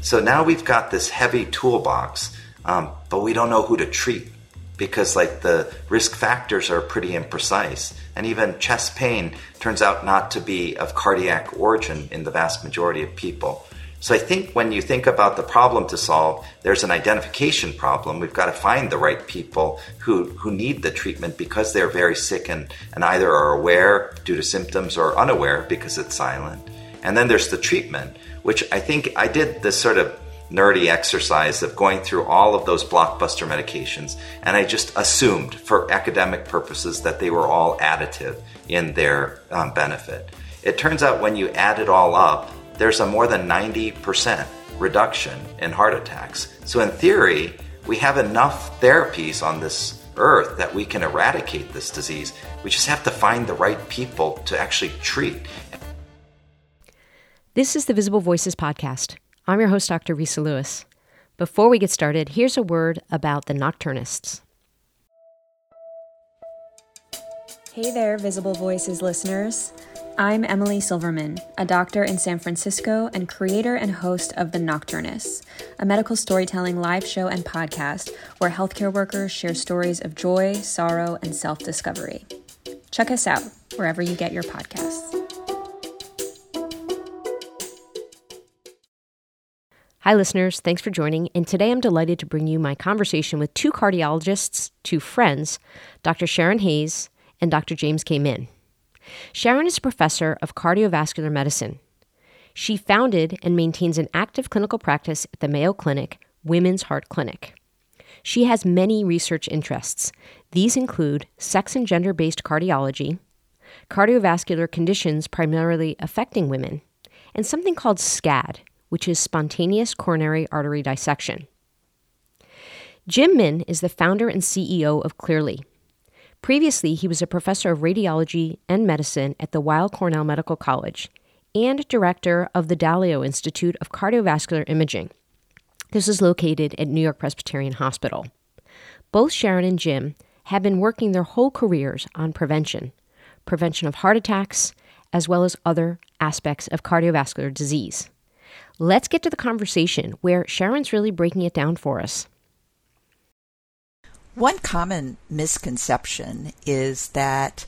So now we've got this heavy toolbox, um, but we don't know who to treat because like the risk factors are pretty imprecise. And even chest pain turns out not to be of cardiac origin in the vast majority of people. So i think when you think about the problem to solve there's an identification problem. We've got to find the right people who, who need the treatment because they're very sick and, and either are aware due to symptoms or unaware because it's silent. And then there's the treatment which i think i did this sort of nerdy exercise of going through all of those blockbuster medications, and I just assumed for academic purposes that they were all additive in their um, benefit. It turns out when you add it all up, there's a more than 90% reduction in heart attacks. So, in theory, we have enough therapies on this earth that we can eradicate this disease. We just have to find the right people to actually treat. This is the Visible Voices podcast. I'm your host, Dr. Risa Lewis. Before we get started, here's a word about the Nocturnists. Hey there, Visible Voices listeners. I'm Emily Silverman, a doctor in San Francisco and creator and host of The Nocturnists, a medical storytelling live show and podcast where healthcare workers share stories of joy, sorrow, and self discovery. Check us out wherever you get your podcasts. Hi, listeners. Thanks for joining. And today I'm delighted to bring you my conversation with two cardiologists, two friends, Dr. Sharonne Hayes and Dr. James K. Min. Sharonne is a professor of cardiovascular medicine. She founded and maintains an active clinical practice at the Mayo Clinic Women's Heart Clinic. She has many research interests. These include sex and gender based cardiology, cardiovascular conditions primarily affecting women, and something called SCAD, which is spontaneous coronary artery dissection. Jim Min is the founder and CEO of Cleerly. Previously, he was a professor of radiology and medicine at the Weill Cornell Medical College and director of the Dalio Institute of Cardiovascular Imaging. This is located at New York Presbyterian Hospital. Both Sharonne and Jim have been working their whole careers on prevention, prevention of heart attacks, as well as other aspects of cardiovascular disease. Let's get to the conversation where Sharonne's really breaking it down for us. One common misconception is that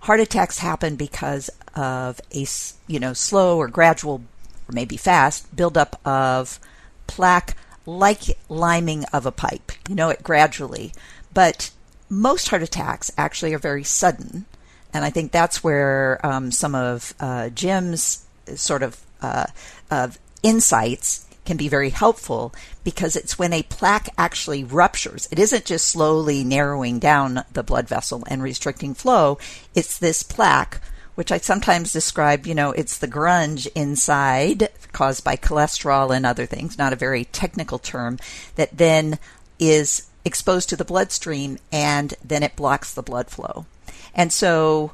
heart attacks happen because of a you know slow or gradual or maybe fast buildup of plaque like liming of a pipe. You know it gradually, but most heart attacks actually are very sudden, and I think that's where um, some of uh, Jim's sort of uh, of insights can be very helpful because it's when a plaque actually ruptures. It isn't just slowly narrowing down the blood vessel and restricting flow. It's this plaque, which I sometimes describe, you know, it's the grunge inside caused by cholesterol and other things, not a very technical term, that then is exposed to the bloodstream and then it blocks the blood flow. And so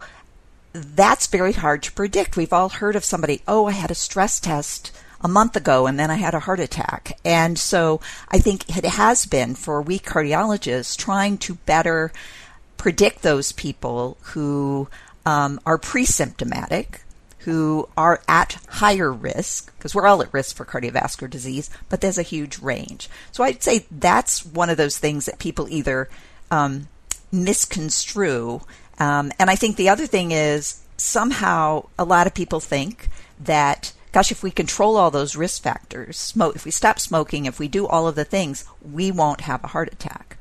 that's very hard to predict. We've all heard of somebody, oh, I had a stress test a month ago and then I had a heart attack. And so I think it has been for we cardiologists trying to better predict those people who um, are pre-symptomatic, who are at higher risk, because we're all at risk for cardiovascular disease, but there's a huge range. So I'd say that's one of those things that people either um, misconstrue. Um, and I think the other thing is somehow a lot of people think that gosh, if we control all those risk factors, smoke, if we stop smoking, if we do all of the things, we won't have a heart attack.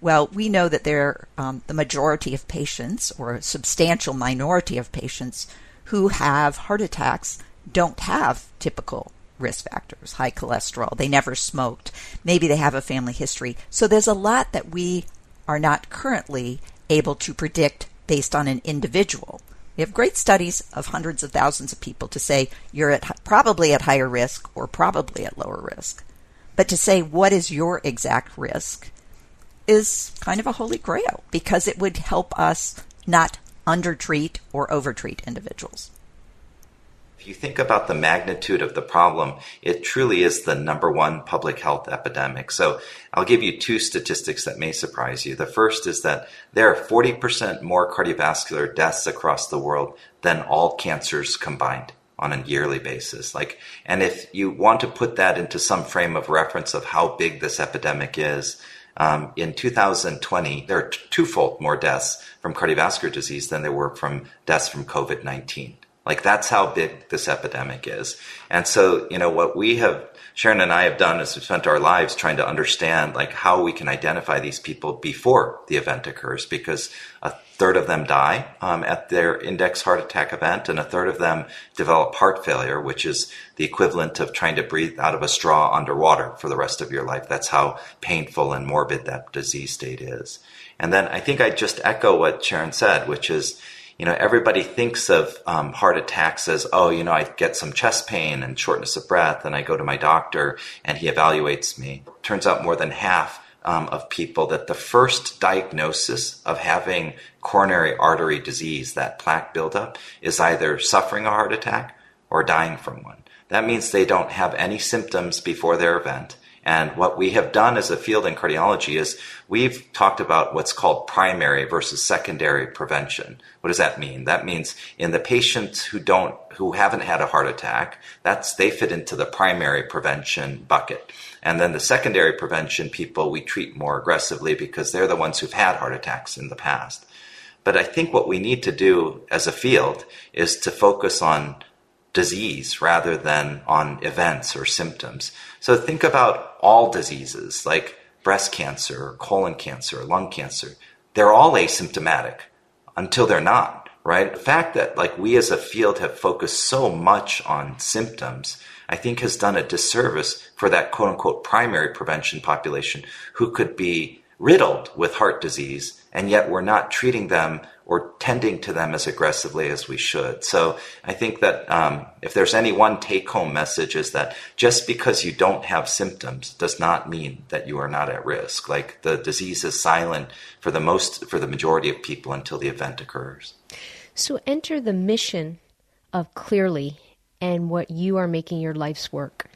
Well, we know that there, um, the majority of patients, or a substantial minority of patients who have heart attacks, don't have typical risk factors, high cholesterol. They never smoked. Maybe they have a family history. So there's a lot that we are not currently able to predict based on an individual. We have great studies of hundreds of thousands of people to say you're at probably at higher risk or probably at lower risk. But to say what is your exact risk is kind of a holy grail because it would help us not undertreat or overtreat individuals. If you think about the magnitude of the problem, it truly is the number one public health epidemic. So I'll give you two statistics that may surprise you. The first is that there are 40% more cardiovascular deaths across the world than all cancers combined on a yearly basis. Like, and if you want to put that into some frame of reference of how big this epidemic is, um, in 2020, there are twofold more deaths from cardiovascular disease than there were from deaths from COVID 19. Like that's how big this epidemic is. And so, you know, what we have, Sharonne and I have done is we've spent our lives trying to understand like how we can identify these people before the event occurs because a third of them die um, at their index heart attack event and a third of them develop heart failure, which is the equivalent of trying to breathe out of a straw underwater for the rest of your life. That's how painful and morbid that disease state is. And then I think I just echo what Sharonne said, which is, you know, everybody thinks of um, heart attacks as, oh, you know, I get some chest pain and shortness of breath, and I go to my doctor and he evaluates me. Turns out more than half um, of people that the first diagnosis of having coronary artery disease, that plaque buildup, is either suffering a heart attack or dying from one. That means they don't have any symptoms before their event. And what we have done as a field in cardiology is we've talked about what's called primary versus secondary prevention. What does that mean? That means in the patients who don't, who haven't had a heart attack, that's, they fit into the primary prevention bucket. And then the secondary prevention people we treat more aggressively because they're the ones who've had heart attacks in the past. But I think what we need to do as a field is to focus on disease rather than on events or symptoms. So think about all diseases like breast cancer, or colon cancer, or lung cancer. They're all asymptomatic until they're not, right? The fact that like we as a field have focused so much on symptoms, I think has done a disservice for that quote unquote primary prevention population who could be riddled with heart disease, and yet we're not treating them or tending to them as aggressively as we should. So I think that um, if there's any one take home message is that just because you don't have symptoms does not mean that you are not at risk. Like the disease is silent for the most, for the majority of people until the event occurs. So enter the mission of Cleerly and what you are making your life's work.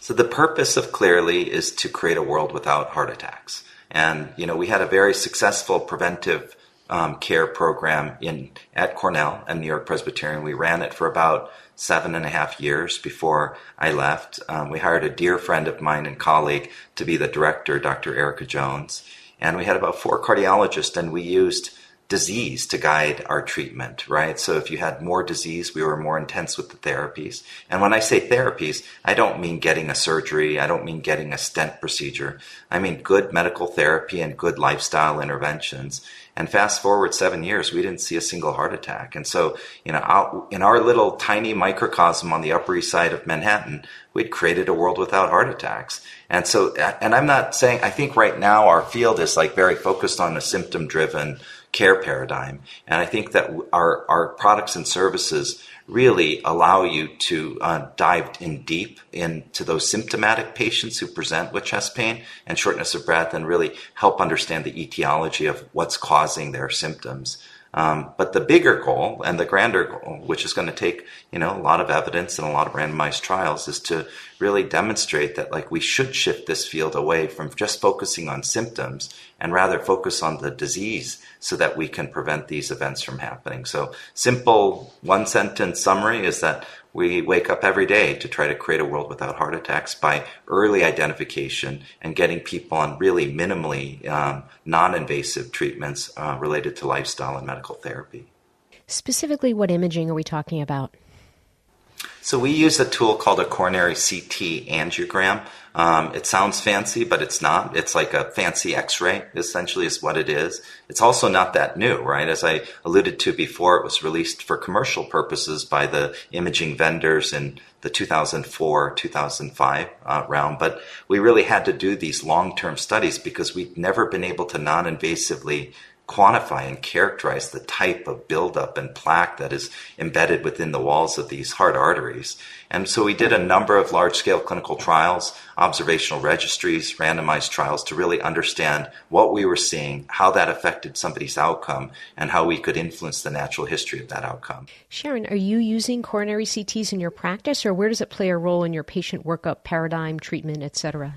So the purpose of Cleerly is to create a world without heart attacks. And, you know, we had a very successful preventive um, care program in at Cornell and New York Presbyterian. We ran it for about seven and a half years before I left. Um, we hired a dear friend of mine and colleague to be the director, Dr. Erica Jones. And we had about four cardiologists, and we used disease to guide our treatment, right? So if you had more disease, we were more intense with the therapies. And when I say therapies, I don't mean getting a surgery. I don't mean getting a stent procedure. I mean good medical therapy and good lifestyle interventions. And fast forward seven years, we didn't see a single heart attack. And so, you know, in our little tiny microcosm on the Upper East Side of Manhattan, we'd created a world without heart attacks. And so, and I'm not saying, I think right now our field is like very focused on a symptom driven care paradigm. And I think that our, our products and services really allow you to uh, dive in deep into those symptomatic patients who present with chest pain and shortness of breath and really help understand the etiology of what's causing their symptoms. Um, but the bigger goal and the grander goal, which is going to take, you know, a lot of evidence and a lot of randomized trials is to really demonstrate that like we should shift this field away from just focusing on symptoms and rather focus on the disease so that we can prevent these events from happening. So simple one sentence summary is that we wake up every day to try to create a world without heart attacks by early identification and getting people on really minimally um, non invasive treatments uh, related to lifestyle and medical therapy. Specifically, what imaging are we talking about? So we use a tool called a coronary CT angiogram. Um, it sounds fancy, but it's not. It's like a fancy X-ray, essentially, is what it is. It's also not that new, right? As I alluded to before, it was released for commercial purposes by the imaging vendors in the 2004 2005 uh, round. But we really had to do these long-term studies because we'd never been able to non-invasively quantify and characterize the type of buildup and plaque that is embedded within the walls of these heart arteries. And so we did a number of large scale clinical trials, observational registries, randomized trials to really understand what we were seeing, how that affected somebody's outcome, and how we could influence the natural history of that outcome. Sharonne, are you using coronary CTs in your practice, or where does it play a role in your patient workup paradigm, treatment, et cetera?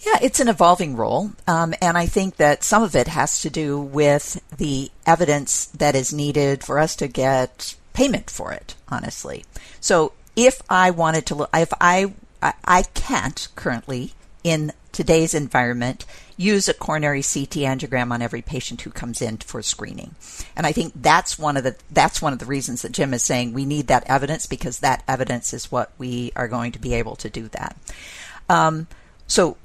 Yeah, it's an evolving role. Um, and I think that some of it has to do with the evidence that is needed for us to get payment for it, honestly. So if I wanted to look, if I, I, can't currently in today's environment use a coronary CT angiogram on every patient who comes in for screening. And I think that's one of the that's one of the reasons that Jim is saying we need that evidence because that evidence is what we are going to be able to do that. Um, so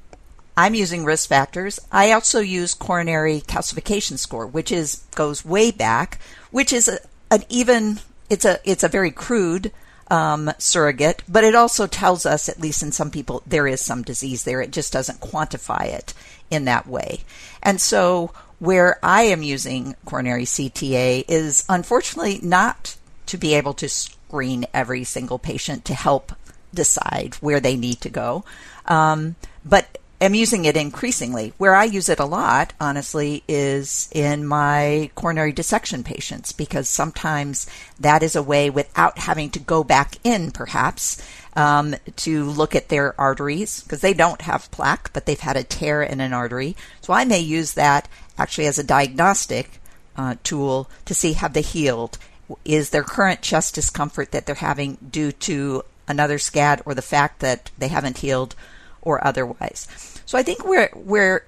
I'm using risk factors. I also use coronary calcification score, which is goes way back, which is a, an even it's a it's a very crude um, surrogate, but it also tells us, at least in some people, there is some disease there. It just doesn't quantify it in that way. And so, where I am using coronary CTA is unfortunately not to be able to screen every single patient to help decide where they need to go. Um, but am using it increasingly. Where I use it a lot, honestly, is in my coronary dissection patients because sometimes that is a way without having to go back in, perhaps, um, to look at their arteries because they don't have plaque, but they've had a tear in an artery. So I may use that actually as a diagnostic uh, tool to see have they healed. Is their current chest discomfort that they're having due to another SCAD or the fact that they haven't healed or otherwise? So I think where where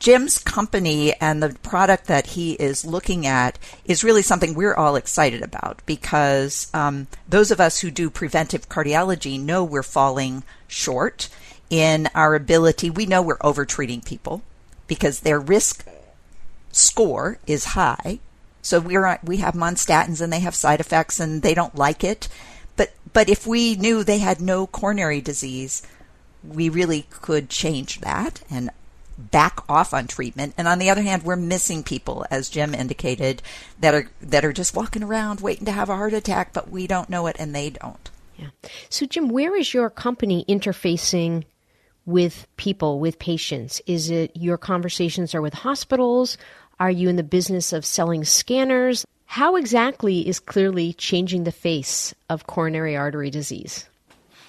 Jim's company and the product that he is looking at is really something we're all excited about because um, those of us who do preventive cardiology know we're falling short in our ability. We know we're overtreating people because their risk score is high. So we're we have them on statins and they have side effects and they don't like it. But but if we knew they had no coronary disease, we really could change that and back off on treatment. And on the other hand, we're missing people, as Jim indicated, that are that are just walking around waiting to have a heart attack, but we don't know it and they don't. Yeah. So Jim, where is your company interfacing with people, with patients? Is it your conversations are with hospitals? Are you in the business of selling scanners? How exactly is Cleerly changing the face of coronary artery disease?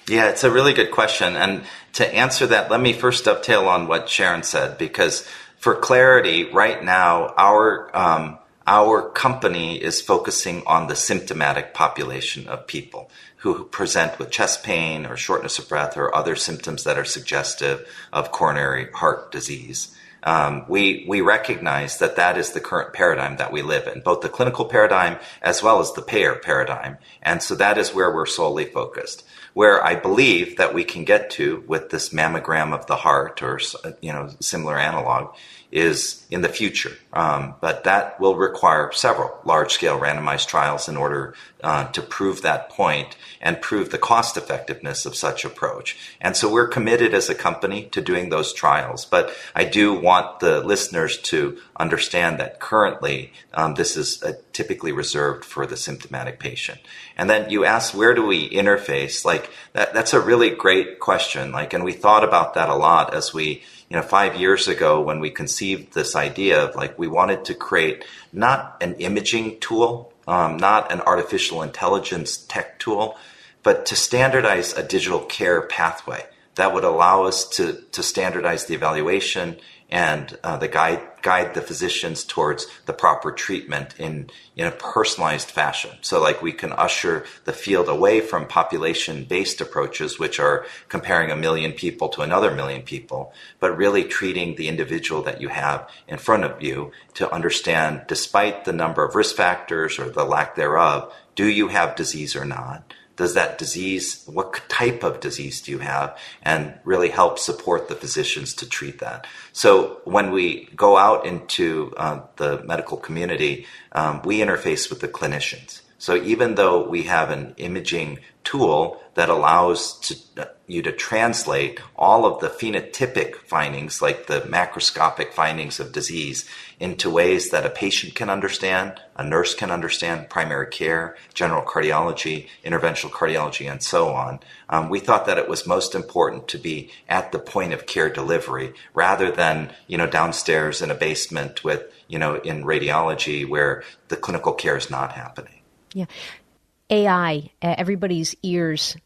Yeah, it's a really good question. And to answer that, let me first dovetail on what Sharonne said, because for clarity, right now, our, um, our company is focusing on the symptomatic population of people who present with chest pain or shortness of breath or other symptoms that are suggestive of coronary heart disease. Um, we we recognize that that is the current paradigm that we live in, both the clinical paradigm as well as the payer paradigm, and so that is where we're solely focused where I believe that we can get to with this mammogram of the heart or you know similar analog is in the future. Um, but that will require several large scale randomized trials in order uh, to prove that point and prove the cost effectiveness of such approach. And so we're committed as a company to doing those trials. But I do want the listeners to understand that currently um, this is uh, typically reserved for the symptomatic patient. And then you ask, where do we interface? Like that, that's a really great question. Like, and we thought about that a lot as we you know, five years ago when we conceived this idea of like we wanted to create not an imaging tool, um, not an artificial intelligence tech tool, but to standardize a digital care pathway that would allow us to, to standardize the evaluation and uh, the guide guide the physicians towards the proper treatment in in a personalized fashion. So like we can usher the field away from population based approaches, which are comparing a million people to another million people, but really treating the individual that you have in front of you to understand, despite the number of risk factors or the lack thereof, do you have disease or not? Does that disease, what type of disease do you have, and really help support the physicians to treat that. So when we go out into uh, the medical community, um, we interface with the clinicians. So even though we have an imaging tool that allows to, uh, you to translate all of the phenotypic findings, like the macroscopic findings of disease, into ways that a patient can understand, a nurse can understand, primary care, general cardiology, interventional cardiology, and so on. Um, we thought that it was most important to be at the point of care delivery rather than, you know, downstairs in a basement with, you know, in radiology where the clinical care is not happening. Yeah. AI, everybody's ears,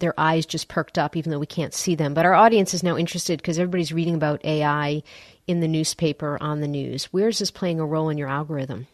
their eyes just perked up, even though we can't see them. But our audience is now interested because everybody's reading about AI in the newspaper, on the news. Where is this playing a role in your algorithm?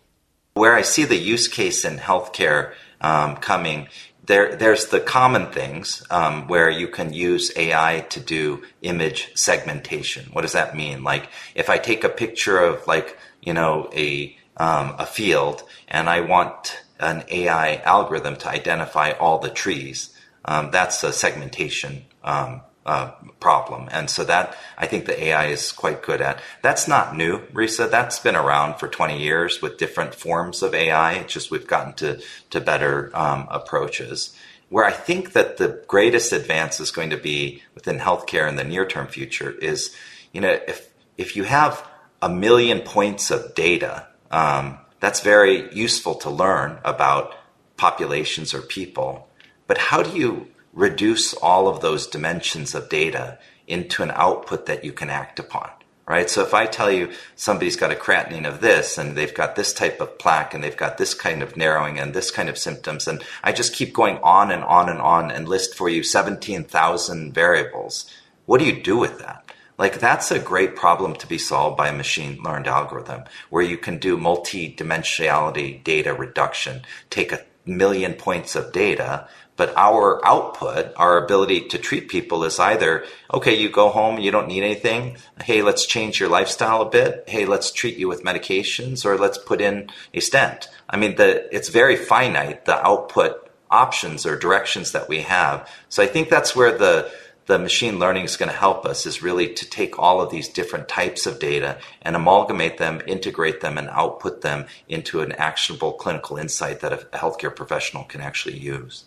Where I see the use case in healthcare um, coming. There, there's the common things um, where you can use AI to do image segmentation. What does that mean? Like if I take a picture of like you know a um, a field and I want an AI algorithm to identify all the trees, um, that's a segmentation um, uh, problem. And so that I think the AI is quite good at. That's not new, Risa. That's been around for 20 years with different forms of AI. It's just we've gotten to, to better um, approaches. Where I think that the greatest advance is going to be within healthcare in the near term future is, you know, if, if you have a million points of data, um, that's very useful to learn about populations or people. But how do you reduce all of those dimensions of data into an output that you can act upon? Right. So if I tell you somebody's got a creatinine of this and they've got this type of plaque and they've got this kind of narrowing and this kind of symptoms, and I just keep going on and on and on and list for you 17,000 variables, what do you do with that? Like that's a great problem to be solved by a machine learned algorithm where you can do multi-dimensionality data reduction, take a million points of data, but our output, our ability to treat people is either, okay, you go home, you don't need anything. Hey, let's change your lifestyle a bit. Hey, let's treat you with medications or let's put in a stent. I mean, the, it's very finite, the output options or directions that we have. So I think that's where the, the machine learning is going to help us is really to take all of these different types of data and amalgamate them, integrate them, and output them into an actionable clinical insight that a healthcare professional can actually use.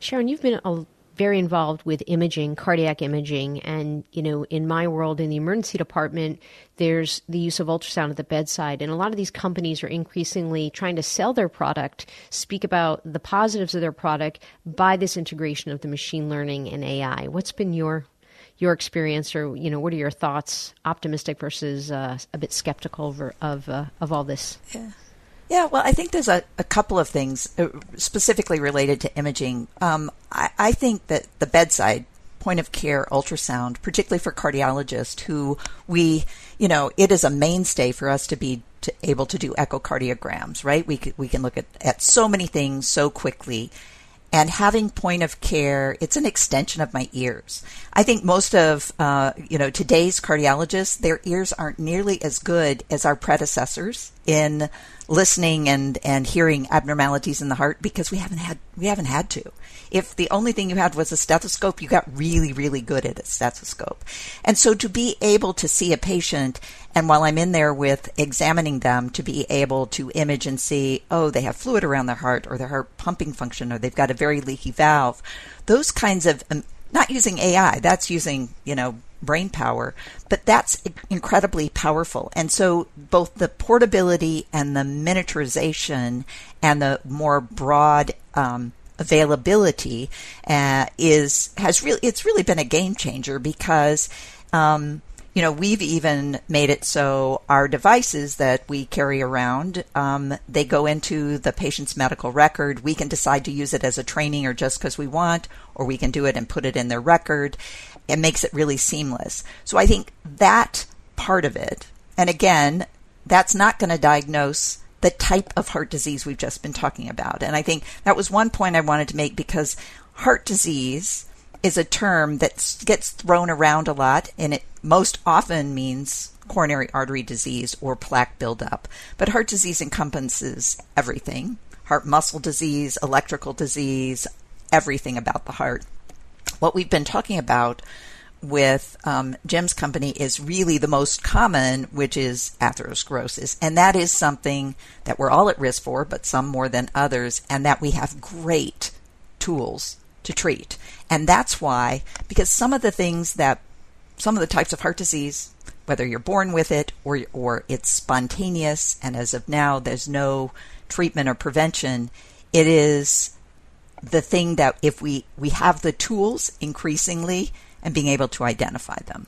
Sharonne, you've been a very involved with imaging, cardiac imaging, and you know, in my world, in the emergency department, there's the use of ultrasound at the bedside, and a lot of these companies are increasingly trying to sell their product, speak about the positives of their product by this integration of the machine learning and AI. What's been your your experience, or you know, what are your thoughts? Optimistic versus uh, a bit skeptical of uh, of all this. Yeah. Yeah, well, I think there's a, a couple of things uh, specifically related to imaging. Um, I, I think that the bedside point of care ultrasound, particularly for cardiologists who we, you know, it is a mainstay for us to be to able to do echocardiograms, right? We we can look at, at so many things so quickly and having point of care it's an extension of my ears i think most of uh, you know today's cardiologists their ears aren't nearly as good as our predecessors in listening and and hearing abnormalities in the heart because we haven't had we haven't had to if the only thing you had was a stethoscope, you got really, really good at a stethoscope. And so to be able to see a patient and while I'm in there with examining them to be able to image and see, oh, they have fluid around their heart or their heart pumping function or they've got a very leaky valve, those kinds of, um, not using AI, that's using, you know, brain power, but that's incredibly powerful. And so both the portability and the miniaturization and the more broad um, availability uh, is has really it's really been a game changer because um, you know we've even made it so our devices that we carry around um, they go into the patient's medical record. We can decide to use it as a training or just because we want or we can do it and put it in their record. It makes it really seamless. So i think that part of it and again that's not going to diagnose the type of heart disease we've just been talking about. And I think that was one point I wanted to make because heart disease is a term that gets thrown around a lot and it most often means coronary artery disease or plaque buildup. But heart disease encompasses everything heart muscle disease, electrical disease, everything about the heart. What we've been talking about with um, Jim's company is really the most common, which is atherosclerosis. And that is something that we're all at risk for, but some more than others, and that we have great tools to treat. And that's why, because some of the things that, some of the types of heart disease, whether you're born with it or, or it's spontaneous, and as of now, there's no treatment or prevention, it is the thing that if we, we have the tools increasingly, and being able to identify them.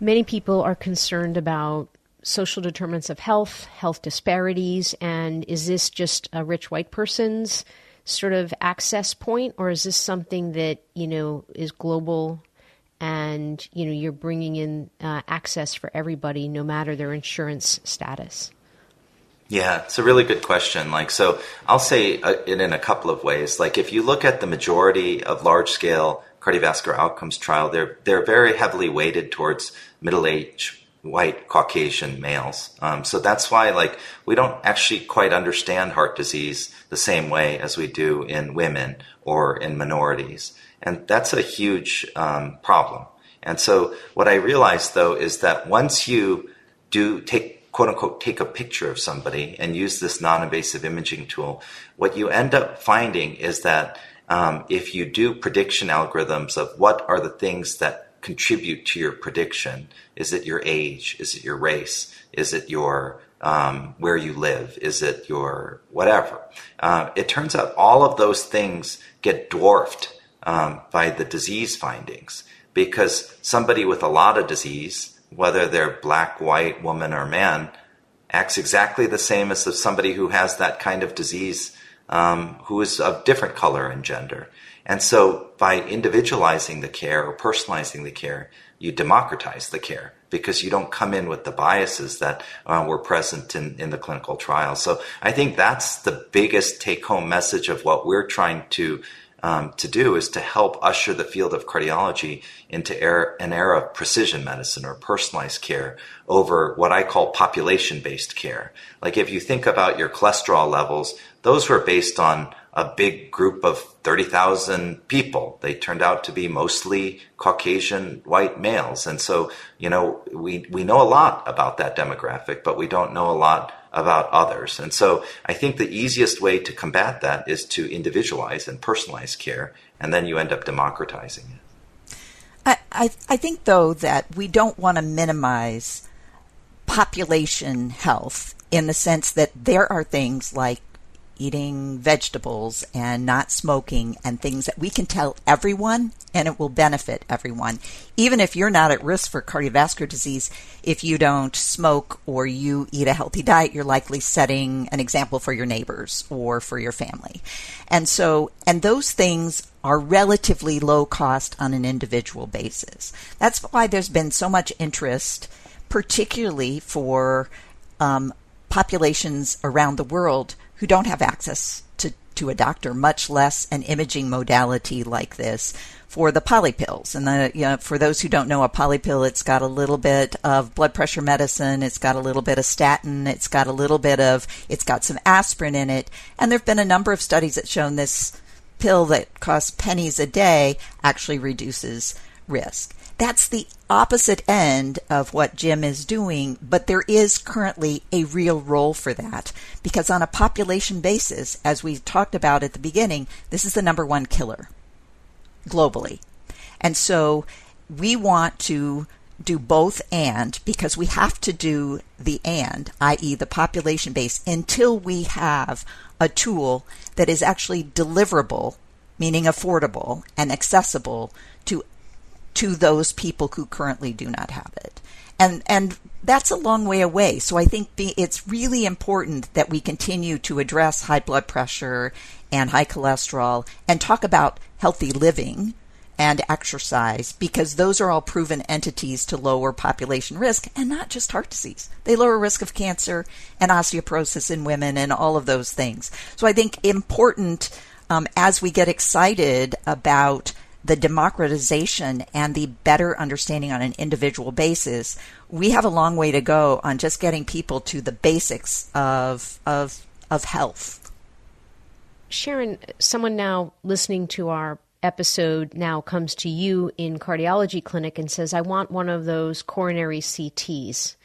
Many people are concerned about social determinants of health, health disparities, and is this just a rich white person's sort of access point, or is this something that you know is global, and you know you're bringing in uh, access for everybody, no matter their insurance status? Yeah, it's a really good question. Like, so I'll say uh, it in a couple of ways. Like, if you look at the majority of large scale cardiovascular outcomes trial, they're they're very heavily weighted towards middle age white Caucasian males. Um, so that's why, like, we don't actually quite understand heart disease the same way as we do in women or in minorities, and that's a huge um, problem. And so, what I realized though is that once you do take quote unquote take a picture of somebody and use this non-invasive imaging tool, what you end up finding is that um, if you do prediction algorithms of what are the things that contribute to your prediction, is it your age? Is it your race? Is it your um, where you live? Is it your whatever? Uh, it turns out all of those things get dwarfed um, by the disease findings because somebody with a lot of disease whether they're black, white, woman, or man, acts exactly the same as somebody who has that kind of disease um, who is of different color and gender. And so by individualizing the care or personalizing the care, you democratize the care because you don't come in with the biases that uh, were present in, in the clinical trial. So I think that's the biggest take home message of what we're trying to um, to do is to help usher the field of cardiology into era, an era of precision medicine or personalized care over what I call population based care. Like if you think about your cholesterol levels, those were based on a big group of 30,000 people. They turned out to be mostly Caucasian white males. And so, you know, we, we know a lot about that demographic, but we don't know a lot about others. And so I think the easiest way to combat that is to individualize and personalize care, and then you end up democratizing it. I, I, I think, though, that we don't want to minimize population health in the sense that there are things like eating vegetables and not smoking and things that we can tell everyone and it will benefit everyone. Even if you're not at risk for cardiovascular disease, if you don't smoke or you eat a healthy diet, you're likely setting an example for your neighbors or for your family. And so, and those things are relatively low cost on an individual basis. That's why there's been so much interest, particularly for um, populations around the world who don't have access to, to a doctor, much less an imaging modality like this for the polypills. And the, you know, for those who don't know a polypill, it's got a little bit of blood pressure medicine, it's got a little bit of statin, it's got a little bit of, it's got some aspirin in it. And there have been a number of studies that shown this pill that costs pennies a day actually reduces risk. That's the opposite end of what Jim is doing, but there is currently a real role for that because on a population basis, as we talked about at the beginning, this is the number one killer globally. And so we want to do both and because we have to do the and, i.e., the population base, until we have a tool that is actually deliverable, meaning affordable and accessible to to those people who currently do not have it. And, and that's a long way away. So I think it's really important that we continue to address high blood pressure and high cholesterol and talk about healthy living and exercise because those are all proven entities to lower population risk and not just heart disease. They lower risk of cancer and osteoporosis in women and all of those things. So I think important um, as we get excited about the democratization and the better understanding on an individual basis, we have a long way to go on just getting people to the basics of of of health. Sharonne, someone now listening to our episode now comes to you in cardiology clinic and says, "I want one of those coronary CTs."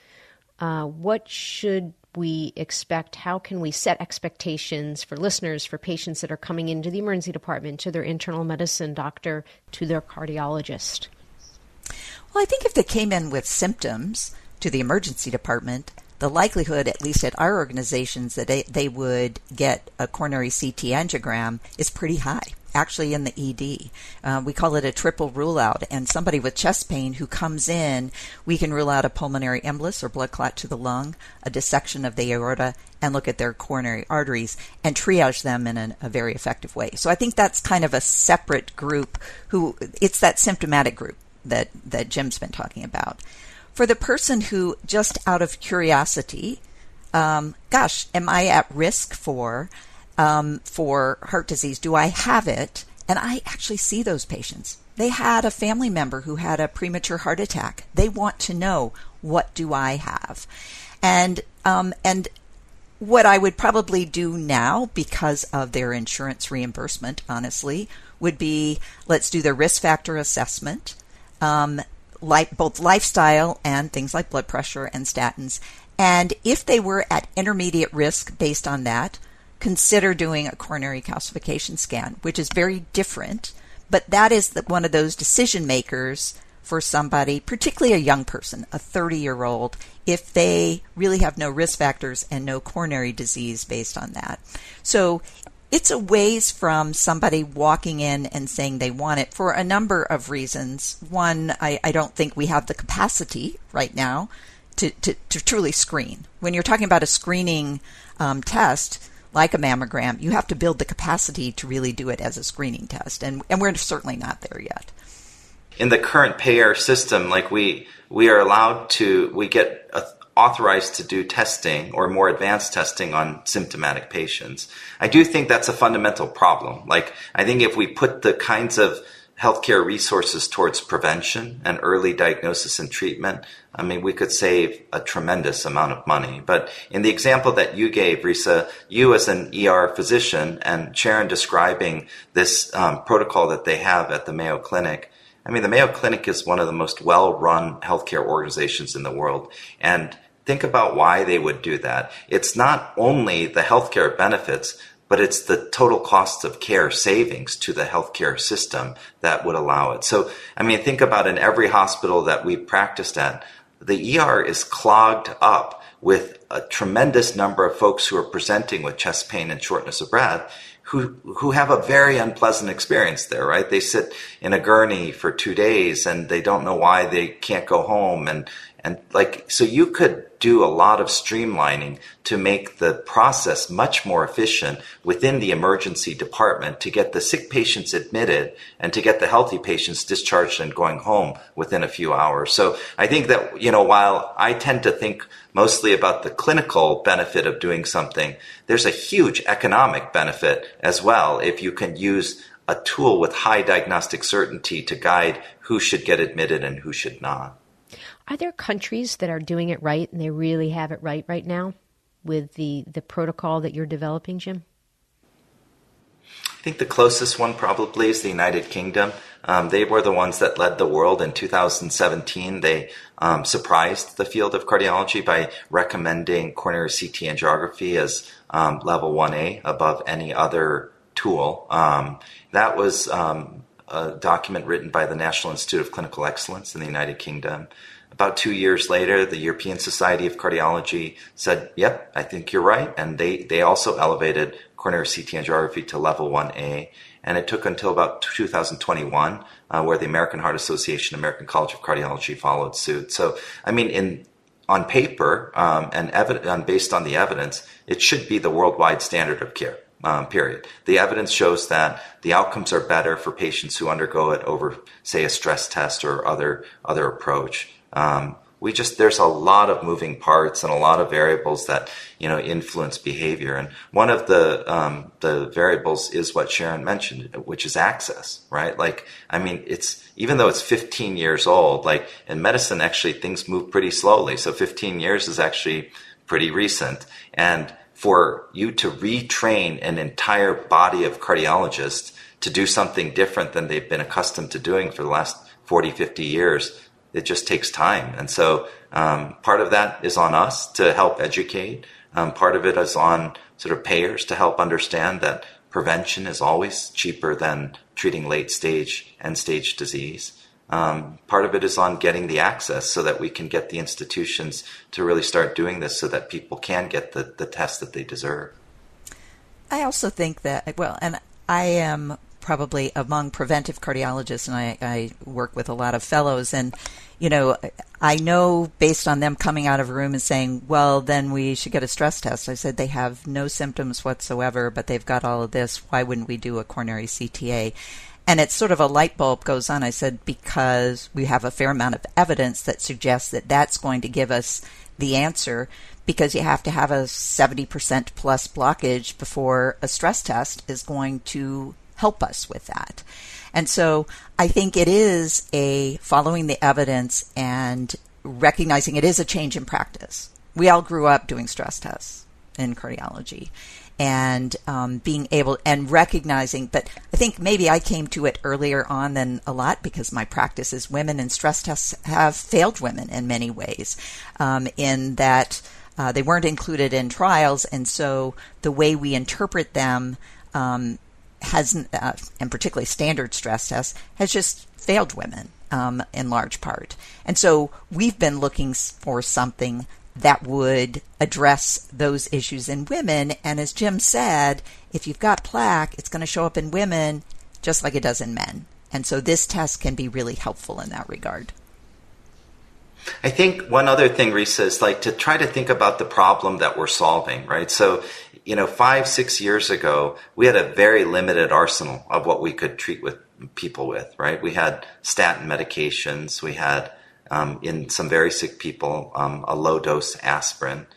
Uh, what should we expect? How can we set expectations for listeners, for patients that are coming into the emergency department, to their internal medicine doctor, to their cardiologist? Well, I think if they came in with symptoms to the emergency department, the likelihood, at least at our organizations, that they, they would get a coronary CT angiogram is pretty high actually in the ED. Uh, we call it a triple rule out. And somebody with chest pain who comes in, we can rule out a pulmonary embolus or blood clot to the lung, a dissection of the aorta, and look at their coronary arteries and triage them in a, a very effective way. So I think that's kind of a separate group who it's that symptomatic group that, that Jim's been talking about. For the person who just out of curiosity um, gosh, am I at risk for um, for heart disease? Do I have it? And I actually see those patients. They had a family member who had a premature heart attack. They want to know what do I have, and um, and what I would probably do now because of their insurance reimbursement, honestly, would be let's do the risk factor assessment, um, like both lifestyle and things like blood pressure and statins. And if they were at intermediate risk based on that, consider doing a coronary calcification scan, which is very different. But that is the, one of those decision makers for somebody, particularly a young person, a 30 year old, if they really have no risk factors and no coronary disease based on that. So it's a ways from somebody walking in and saying they want it for a number of reasons. One, I, I don't think we have the capacity right now to, to, to, truly screen. When you're talking about a screening um, test, like a mammogram, you have to build the capacity to really do it as a screening test. And, and we're certainly not there yet in the current payer system, like we we are allowed to we get authorized to do testing or more advanced testing on symptomatic patients. I do think that's a fundamental problem. Like I think if we put the kinds of healthcare resources towards prevention and early diagnosis and treatment, I mean, we could save a tremendous amount of money. But in the example that you gave, Risa, you as an ER physician and Sharonne describing this um, protocol that they have at the Mayo Clinic, I mean, the Mayo Clinic is one of the most well run healthcare organizations in the world. And think about why they would do that. It's not only the healthcare benefits, but it's the total cost of care savings to the healthcare system that would allow it. So, I mean, think about in every hospital that we practiced at, the ER is clogged up with a tremendous number of folks who are presenting with chest pain and shortness of breath who who have a very unpleasant experience there, right? They sit in a gurney for two days and they don't know why they can't go home and and like so you could do a lot of streamlining to make the process much more efficient within the emergency department to get the sick patients admitted and to get the healthy patients discharged and going home within a few hours. So I think that, you know, while I tend to think mostly about the clinical benefit of doing something, there's a huge economic benefit as well if you can use a tool with high diagnostic certainty to guide who should get admitted and who should not. Are there countries that are doing it right and they really have it right right now with the, the protocol that you're developing, Jim? I think the closest one probably is the United Kingdom. Um, they were the ones that led the world in 2017. They um, surprised the field of cardiology by recommending coronary CT angiography as um, level 1A above any other tool. Um, that was um, a document written by the National Institute of Clinical Excellence in the United Kingdom. About two years later, the European Society of Cardiology said, "Yep, I think you're right," and they they also elevated coronary CT angiography to level 1A. And it took until about 2021 uh, where the American Heart Association, American College of Cardiology followed suit. So, I mean, in on paper um, and based on the evidence, it should be the worldwide standard of care. Um, period. The evidence shows that the outcomes are better for patients who undergo it over, say, a stress test or other other approach. Um, we just there's a lot of moving parts and a lot of variables that you know influence behavior and one of the um, the variables is what sharonne mentioned which is access right like i mean it's even though it's 15 years old like in medicine actually things move pretty slowly so 15 years is actually pretty recent and for you to retrain an entire body of cardiologists to do something different than they've been accustomed to doing for the last 40 50 years it just takes time. And so um, part of that is on us to help educate. Um, part of it is on sort of payers to help understand that prevention is always cheaper than treating late stage and stage disease. Um, part of it is on getting the access so that we can get the institutions to really start doing this so that people can get the, the test that they deserve. I also think that, well, and I am probably among preventive cardiologists, and I, I work with a lot of fellows, and you know, I know based on them coming out of a room and saying, well, then we should get a stress test. I said they have no symptoms whatsoever, but they've got all of this. Why wouldn't we do a coronary CTA? And it's sort of a light bulb goes on. I said, because we have a fair amount of evidence that suggests that that's going to give us the answer because you have to have a 70% plus blockage before a stress test is going to help us with that. And so I think it is a following the evidence and recognizing it is a change in practice. We all grew up doing stress tests in cardiology and um, being able and recognizing but i think maybe i came to it earlier on than a lot because my practice is women and stress tests have failed women in many ways um, in that uh, they weren't included in trials, and so the way we interpret them um, has, uh, and particularly standard stress tests, has just failed women um, in large part. And so we've been looking for something that would address those issues in women. And as Jim said, if you've got plaque, it's going to show up in women just like it does in men. And so this test can be really helpful in that regard. I think one other thing, Risa, is like to try to think about the problem that we're solving, right? So, you know, five, six years ago, we had a very limited arsenal of what we could treat with people with, right? We had statin medications. We had, um, in some very sick people, um, a low dose aspirin.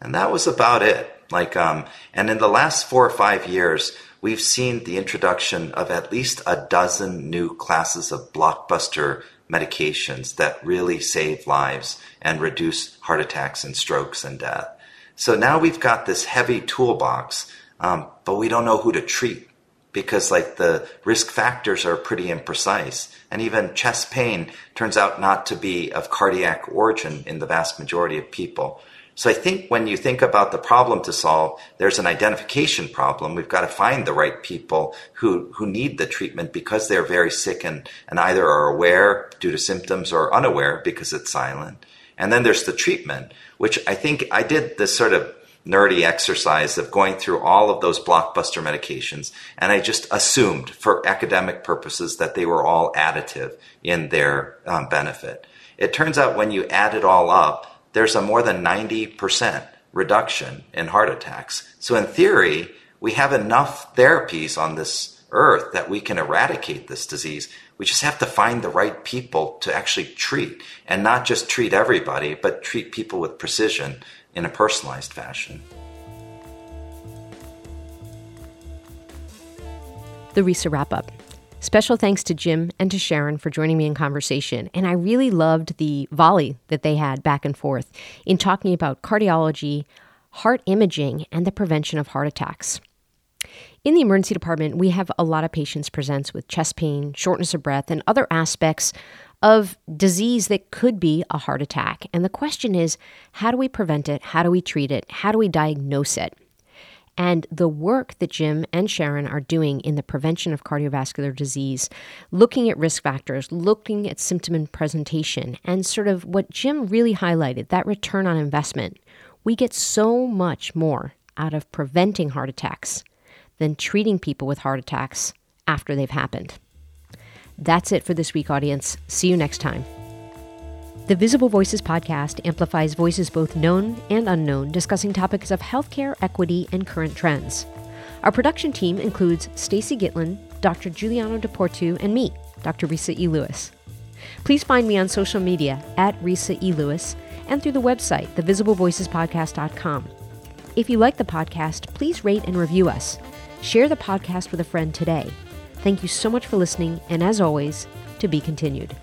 And that was about it. Like, um, and in the last four or five years, we've seen the introduction of at least a dozen new classes of blockbuster medications that really save lives and reduce heart attacks and strokes and death. So now we've got this heavy toolbox, um, but we don't know who to treat because like the risk factors are pretty imprecise. And even chest pain turns out not to be of cardiac origin in the vast majority of people. So I think when you think about the problem to solve, there's an identification problem. We've got to find the right people who, who need the treatment because they're very sick and, and either are aware due to symptoms or unaware because it's silent. And then there's the treatment, which I think I did this sort of nerdy exercise of going through all of those blockbuster medications. And I just assumed for academic purposes that they were all additive in their um, benefit. It turns out when you add it all up, there's a more than 90% reduction in heart attacks. So, in theory, we have enough therapies on this earth that we can eradicate this disease. We just have to find the right people to actually treat and not just treat everybody, but treat people with precision in a personalized fashion. The RISA wrap up. Special thanks to Jim and to Sharonne for joining me in conversation. And I really loved the volley that they had back and forth in talking about cardiology, heart imaging, and the prevention of heart attacks. In the emergency department, we have a lot of patients presents with chest pain, shortness of breath, and other aspects of disease that could be a heart attack. And the question is how do we prevent it? How do we treat it? How do we diagnose it? And the work that Jim and Sharonne are doing in the prevention of cardiovascular disease, looking at risk factors, looking at symptom and presentation, and sort of what Jim really highlighted that return on investment. We get so much more out of preventing heart attacks than treating people with heart attacks after they've happened. That's it for this week, audience. See you next time. The Visible Voices podcast amplifies voices both known and unknown, discussing topics of healthcare, equity, and current trends. Our production team includes Stacy Gitlin, Dr. Giuliano DePortu, and me, Dr. Risa E. Lewis. Please find me on social media at Risa E. Lewis and through the website, thevisiblevoicespodcast.com. If you like the podcast, please rate and review us. Share the podcast with a friend today. Thank you so much for listening, and as always, to be continued.